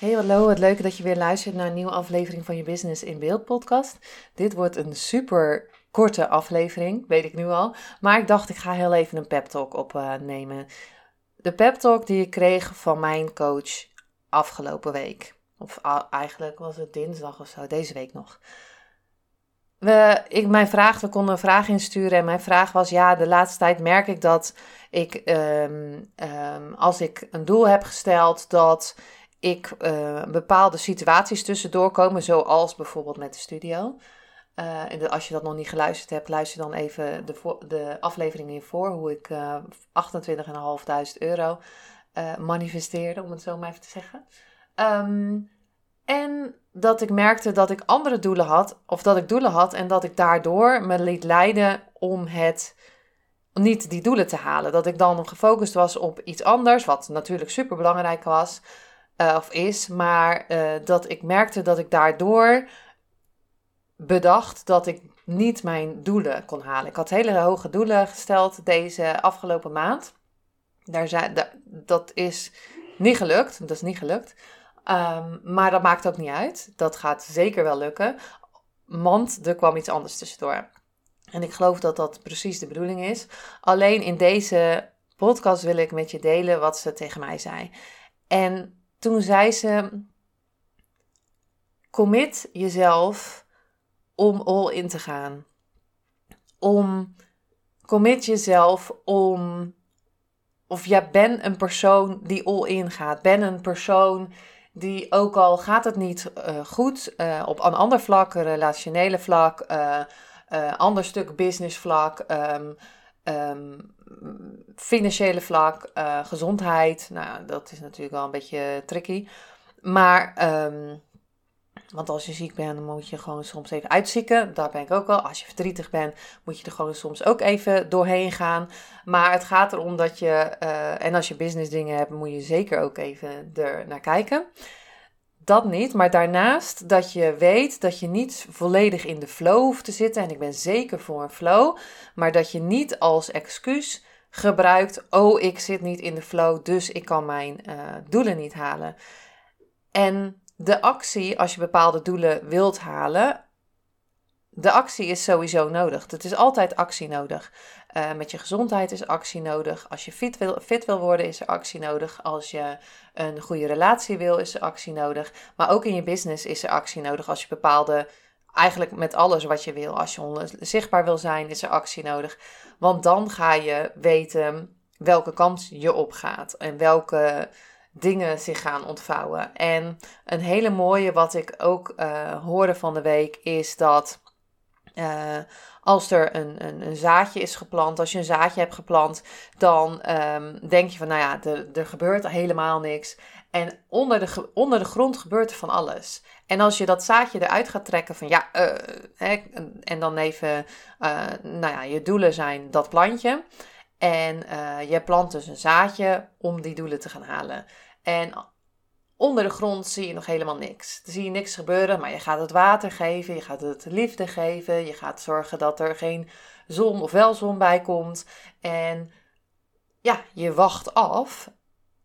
Hey hallo, wat leuk dat je weer luistert naar een nieuwe aflevering van je Business in Beeld podcast. Dit wordt een super korte aflevering, weet ik nu al. Maar ik dacht ik ga heel even een pep talk opnemen. de pep talk die ik kreeg van mijn coach afgelopen week. Of eigenlijk was het dinsdag of zo, deze week nog. We, ik, mijn vraag, we konden een vraag insturen en mijn vraag was: ja, de laatste tijd merk ik dat ik, um, um, als ik een doel heb gesteld, dat ik uh, bepaalde situaties tussendoor komen, zoals bijvoorbeeld met de studio. Uh, en als je dat nog niet geluisterd hebt, luister dan even de, de aflevering hiervoor, hoe ik uh, eh, 28.500 euro manifesteerde, om het zo maar even te zeggen. Um, en dat ik merkte dat ik andere doelen had, of dat ik doelen had en dat ik daardoor me liet leiden om het niet die doelen te halen. Dat ik dan gefocust was op iets anders, wat natuurlijk super belangrijk was. Uh, of is, maar uh, dat ik merkte dat ik daardoor bedacht dat ik niet mijn doelen kon halen. Ik had hele hoge doelen gesteld deze afgelopen maand. Daar zijn, dat is niet gelukt. Dat is niet gelukt. Um, maar dat maakt ook niet uit. Dat gaat zeker wel lukken. Want er kwam iets anders tussendoor. En ik geloof dat dat precies de bedoeling is. Alleen in deze podcast wil ik met je delen wat ze tegen mij zei. En toen zei ze: Commit jezelf om all in te gaan. Om, commit jezelf om, of jij bent een persoon die all in gaat. Ben een persoon die ook al gaat het niet uh, goed uh, op een ander vlak, relationele vlak, uh, ander stuk business vlak, um, financiële vlak, uh, gezondheid. Nou, dat is natuurlijk wel een beetje tricky. Maar, um, want als je ziek bent, dan moet je gewoon soms even uitzieken. Daar ben ik ook wel. Als je verdrietig bent, moet je er gewoon soms ook even doorheen gaan. Maar het gaat erom dat je, uh, en als je business dingen hebt, moet je zeker ook even er naar kijken dat niet. Maar daarnaast dat je weet dat je niet volledig in de flow hoeft te zitten. En ik ben zeker voor een flow. Maar dat je niet als excuus gebruikt. Oh, ik zit niet in de flow, dus ik kan mijn uh, doelen niet halen. En de actie, als je bepaalde doelen wilt halen, de actie is sowieso nodig. Het is altijd actie nodig. Uh, met je gezondheid is actie nodig. Als je fit wil, fit wil worden, is er actie nodig. Als je een goede relatie wil, is er actie nodig. Maar ook in je business is er actie nodig. Als je bepaalde, eigenlijk met alles wat je wil, als je zichtbaar wil zijn, is er actie nodig. Want dan ga je weten welke kant je op gaat en welke dingen zich gaan ontvouwen. En een hele mooie, wat ik ook uh, hoorde van de week, is dat uh, als er een, een, een, zaadje is geplant, als je een zaadje hebt geplant, dan um, denk je van, nou ja, er, gebeurt helemaal niks. En onder de, onder de grond gebeurt er van alles. En als je dat zaadje eruit gaat trekken van ja, uh, hè, en dan even, uh, nou ja, je doelen zijn dat plantje. En je plant dus een zaadje om die doelen te gaan halen. En Onder de grond zie je nog helemaal niks. Dan zie je niks gebeuren, maar je gaat het water geven, je gaat het liefde geven, je gaat zorgen dat er geen zon of wel zon bij komt. En ja, je wacht af,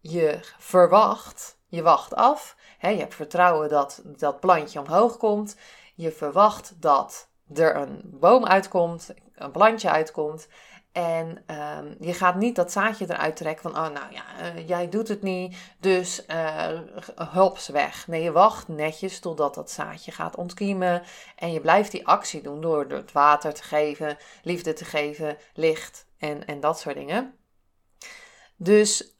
je verwacht, je wacht af. je hebt vertrouwen dat dat plantje omhoog komt. Je verwacht dat er een boom uitkomt, een plantje uitkomt. En um, je gaat niet dat zaadje eruit trekken van, oh nou ja, uh, jij doet het niet, dus uh, ze weg. Nee, je wacht netjes totdat dat zaadje gaat ontkiemen. En je blijft die actie doen door, door het water te geven, liefde te geven, licht en, en dat soort dingen. Dus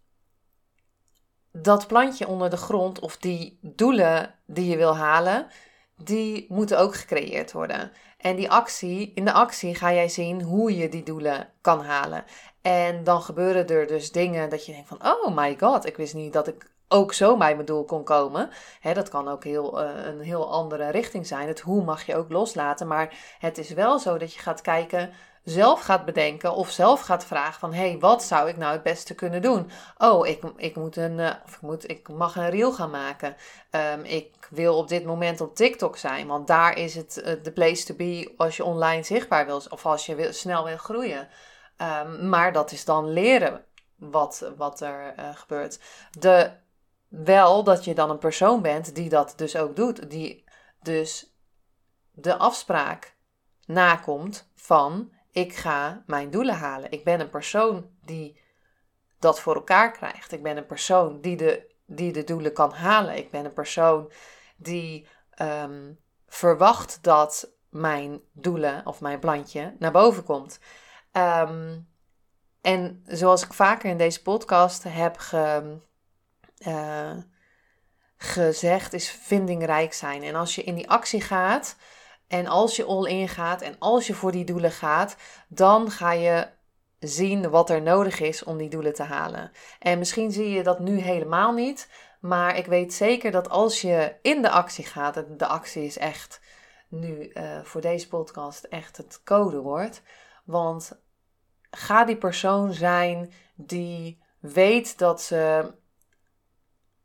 dat plantje onder de grond of die doelen die je wil halen, die moeten ook gecreëerd worden. En die actie, in de actie ga jij zien hoe je die doelen kan halen. En dan gebeuren er dus dingen dat je denkt van, oh my god, ik wist niet dat ik ook zo bij mijn doel kon komen. dat kan ook heel, uh, een heel andere richting zijn. Het hoe mag je ook loslaten. Maar het is wel zo dat je gaat kijken, zelf gaat bedenken of zelf gaat vragen van... hé, hey, wat zou ik nou het beste kunnen doen? Oh, ik, ik, moet een, uh, of ik, moet, ik mag een reel gaan maken. Um, ik wil op dit moment op TikTok zijn. Want daar is het de uh, place to be als je online zichtbaar wil... of als je wil, snel wil groeien. Um, maar dat is dan leren wat, wat er uh, gebeurt. De wel dat je dan een persoon bent die dat dus ook doet. Die dus de afspraak nakomt van ik ga mijn doelen halen. Ik ben een persoon die dat voor elkaar krijgt. Ik ben een persoon die de, die de doelen kan halen. Ik ben een persoon die um, verwacht dat mijn doelen of mijn plantje naar boven komt. Um, en zoals ik vaker in deze podcast heb ge, uh, gezegd, is vindingrijk zijn. En als je in die actie gaat en als je all in gaat en als je voor die doelen gaat, dan ga je zien wat er nodig is om die doelen te halen. En misschien zie je dat nu helemaal niet, maar ik weet zeker dat als je in de actie gaat, de actie is echt nu uh, voor deze podcast echt het codewoord, want ga die persoon zijn die weet dat ze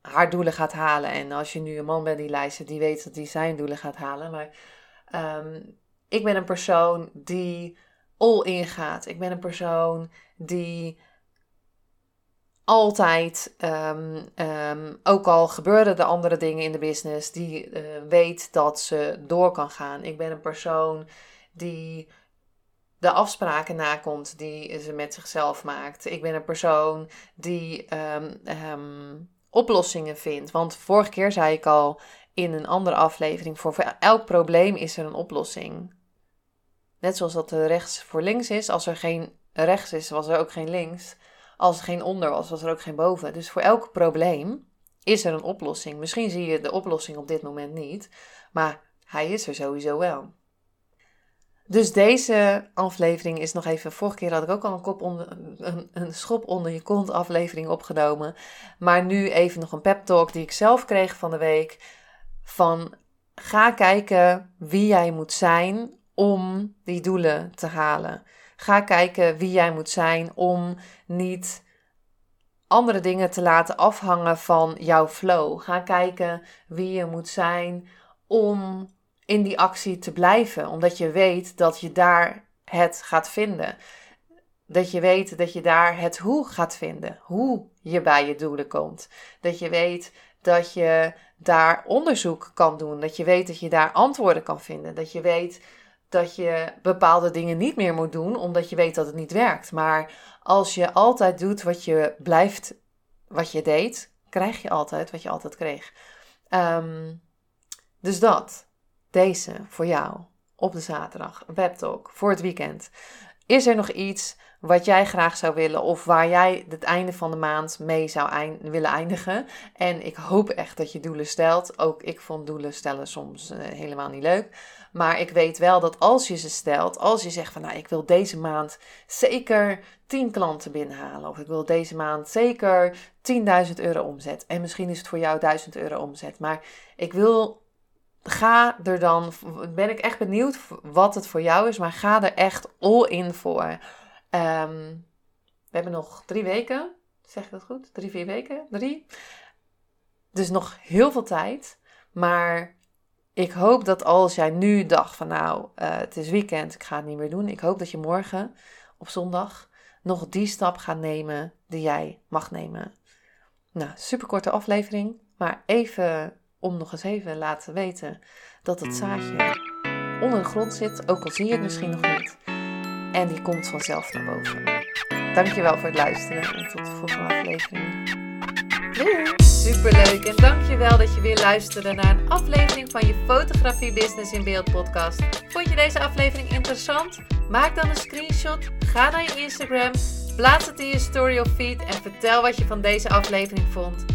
haar doelen gaat halen. En als je nu een man bent die luistert, die weet dat hij zijn doelen gaat halen. Maar ehm, ik ben een persoon die all in gaat. Ik ben een persoon die altijd, ehm, ehm, ook al gebeuren er andere dingen in de business, die uh, weet dat ze door kan gaan. Ik ben een persoon die de afspraken nakomt die ze met zichzelf maakt. Ik ben een persoon die oplossingen vindt. Want vorige keer zei ik al in een andere aflevering: voor elk probleem is er een oplossing. Net zoals dat er rechts voor links is. Als er geen rechts is, was er ook geen links. Als er geen onder was, was er ook geen boven. Dus voor elk probleem is er een oplossing. Misschien zie je de oplossing op dit moment niet, maar hij is er sowieso wel. Dus deze aflevering is nog even. Vorige keer had ik ook al een, kop onder, een, een schop onder je kont aflevering opgenomen. Maar nu even nog een pep talk die ik zelf kreeg van de week. Van ga kijken wie jij moet zijn om die doelen te halen. Ga kijken wie jij moet zijn om niet andere dingen te laten afhangen van jouw flow. Ga kijken wie je moet zijn om in die actie te blijven, omdat je weet dat je daar het gaat vinden. Dat je weet dat je daar het hoe gaat vinden, hoe je bij je doelen komt. Dat je weet dat je daar onderzoek kan doen, dat je weet dat je daar antwoorden kan vinden, dat je weet dat je bepaalde dingen niet meer moet doen omdat je weet dat het niet werkt. Maar als je altijd doet wat je blijft, wat je deed, krijg je altijd wat je altijd kreeg. Um, dus dat deze voor jou op de zaterdag, webtalk voor het weekend. Is er nog iets wat jij graag zou willen of waar jij het einde van de maand mee zou willen eindigen? En ik hoop echt dat je doelen stelt. Ook ik vond doelen stellen soms uh, helemaal niet leuk. Maar ik weet wel dat als je ze stelt, als je zegt van nou ik wil deze maand zeker 10 klanten binnenhalen. Of ik wil deze maand zeker 10.000 euro omzet. En misschien is het voor jou 1000 euro omzet. Maar ik wil ga er dan, ben ik echt benieuwd wat het voor jou is, maar ga er echt all in voor. Ehm, we hebben nog drie weken, zeg ik dat goed? Drie, vier weken? Drie? Dus nog heel veel tijd, maar ik hoop dat als jij nu dacht van nou, uh, het is weekend, ik ga het niet meer doen. Ik hoop dat je morgen op zondag nog die stap gaat nemen die jij mag nemen. Nou, super korte aflevering, maar even om nog eens even laten weten dat het zaadje onder de grond zit, ook al zie je het misschien nog niet. En die komt vanzelf naar boven. Dankjewel voor het luisteren en tot de volgende aflevering. Doei! Superleuk en dankjewel dat je weer luisterde naar een aflevering van je Fotografie Business in Beeld podcast. Vond je deze aflevering interessant? Maak dan een screenshot, ga naar je Instagram, plaats het in je story of feed en vertel wat je van deze aflevering vond.